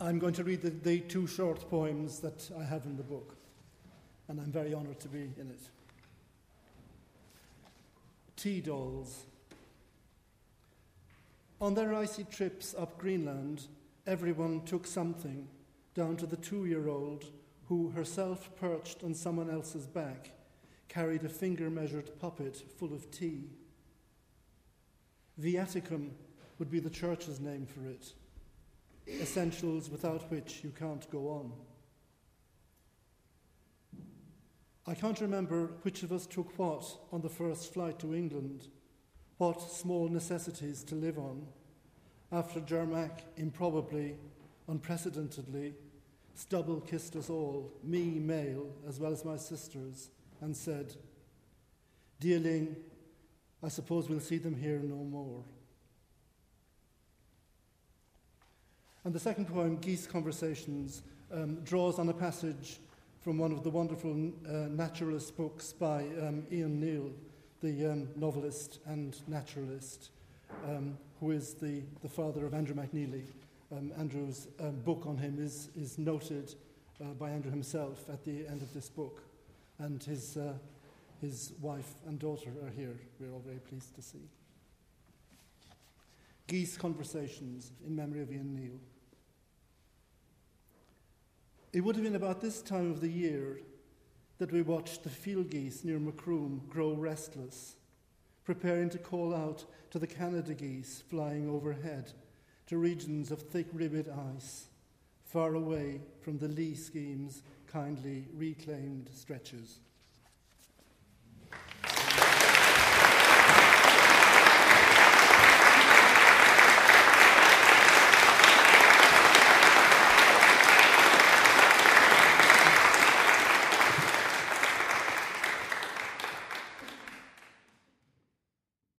I'm going to read the, the two short poems that I have in the book, and I'm very honoured to be in it. Tea Dolls. On their icy trips up Greenland, everyone took something, down to the two year old who, herself perched on someone else's back, carried a finger measured puppet full of tea. Viaticum would be the church's name for it essentials without which you can't go on. I can't remember which of us took what on the first flight to England, what small necessities to live on, after Jermac improbably, unprecedentedly, stubble kissed us all, me male as well as my sisters, and said, Dear Ling, I suppose we'll see them here no more. And the second poem, Geese Conversations, um, draws on a passage from one of the wonderful uh, naturalist books by um, Ian Niall, the um, novelist and naturalist, um, who is the, the father of Andrew McNeillie. Um, Andrew's um, book on him is, is noted uh, by Andrew himself at the end of this book, and his, uh, his wife and daughter are here. We're all very pleased to see. Geese Conversations in memory of Ian Niall. It would have been about this time of the year that we watched the field geese near Macroom grow restless, preparing to call out to the Canada geese flying overhead to regions of thick ribbed ice, far away from the Lee scheme's kindly reclaimed stretches.